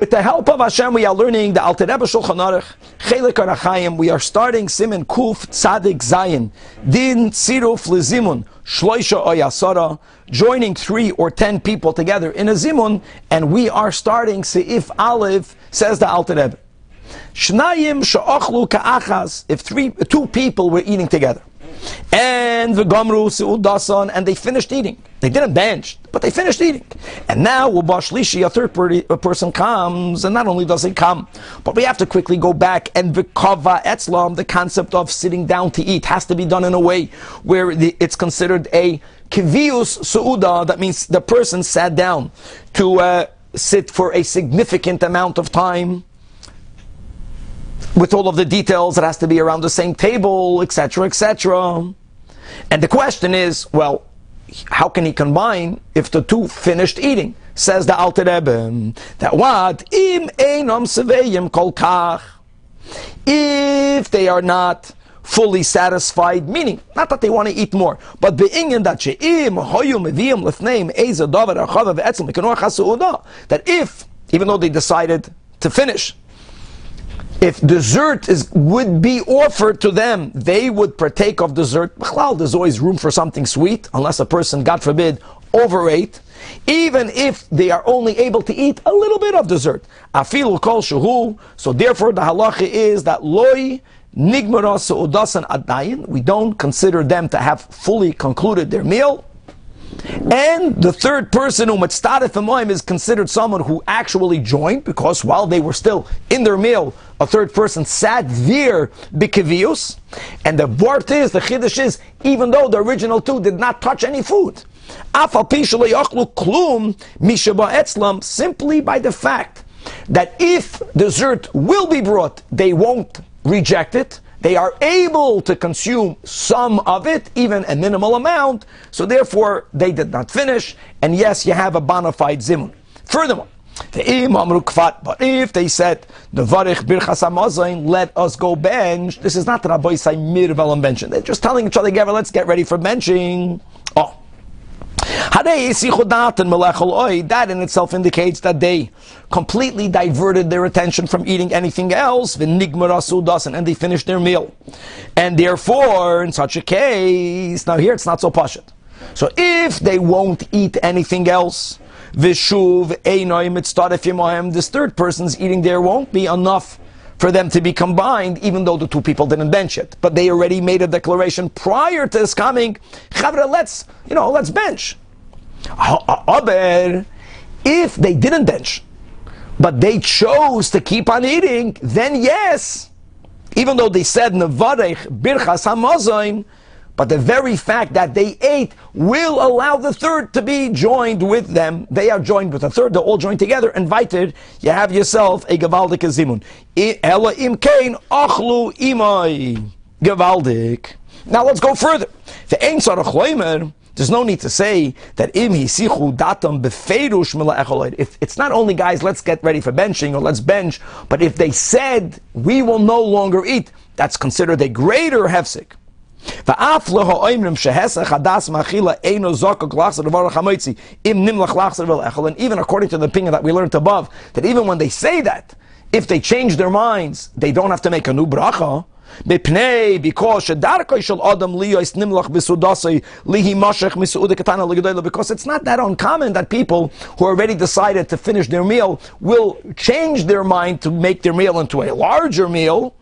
With the help of Hashem, we are learning the Alter Rebbe Shulchan Aruch, Chelek Orach Chayim. We are starting Siman Kuf Tzadik Zayin, Din Tziruf Lezimun, Shloisha Oyasara, joining three or ten people together in a Zimun, and we are starting Seif Aleph, says the Alter Rebbe. Shnayim Sha'achlu Ka'achaz, if three, two people were eating together. And the Gomru Seudasan, and they finished eating. They didn't bench, but they finished eating. And now Ubashlishi, a third party person comes, and not only does he come, but we have to quickly go back and Vikava Etzlam, the concept of sitting down to eat, has to be done in a way where it's considered a kivius suuda, that means the person sat down to uh, sit for a significant amount of time with all of the details, it has to be around the same table, etc., etc. And the question is, well, how can he combine if the two finished eating? Says the Alter Rebbe that what im seveyim kol kach. If they are not fully satisfied, meaning not that they want to eat more, but beingin that she'im hoyu meviim lefneim that if even though they decided to finish if dessert is would be offered to them, they would partake of dessert. There's always room for something sweet, unless a person, God forbid, overate. Even if they are only able to eat a little bit of dessert. Afilu kol shahu. So therefore, the halacha is that loy nigmara su'udasan adayin. We don't consider them to have fully concluded their meal. And the third person who mitzvah is considered someone who actually joined because while they were still in their meal, a third person sat there bikavius. And the word is, the chiddush is, even though the original two did not touch any food, simply by the fact that if dessert will be brought, they won't reject it they are able to consume some of it, even a minimal amount, so therefore they did not finish, and yes, you have a bona fide zimun. Furthermore, the but if they said, let us go bench, this is not Rabbi Say Mirvel bench. They're just telling each other let's get ready for benching. That in itself indicates that they completely diverted their attention from eating anything else, and they finished their meal. And therefore, in such a case, now here it's not so pashut. So if they won't eat anything else, Vishuv this third person's eating there won't be enough for them to be combined, even though the two people didn't bench it. But they already made a declaration prior to this coming. Let's, you know, let's bench. If they didn't bench, but they chose to keep on eating, then yes, even though they said nevarech birchas hamazain, but the very fact that they ate will allow the third to be joined with them. They are joined with the third. They're all joined together, invited. You have yourself a gavaldik zimun. Ela im kain achlu imai gavaldik. Now let's go further. The ein sarach there's no need to say that im hisichu datam befeirush If it's not only guys, let's get ready for benching or let's bench, but if they said we will no longer eat, that's considered a greater hefsek. Even according to the opinion that we learned above, that even when they say that, if they change their minds, they don't have to make a new bracha. Because because it's not that uncommon that people who already decided to finish their meal will change their mind to make their meal into a larger meal.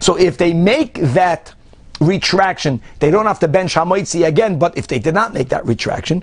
So if they make that retraction. They don't have to bench Hamaitzi again, but if they did not make that retraction,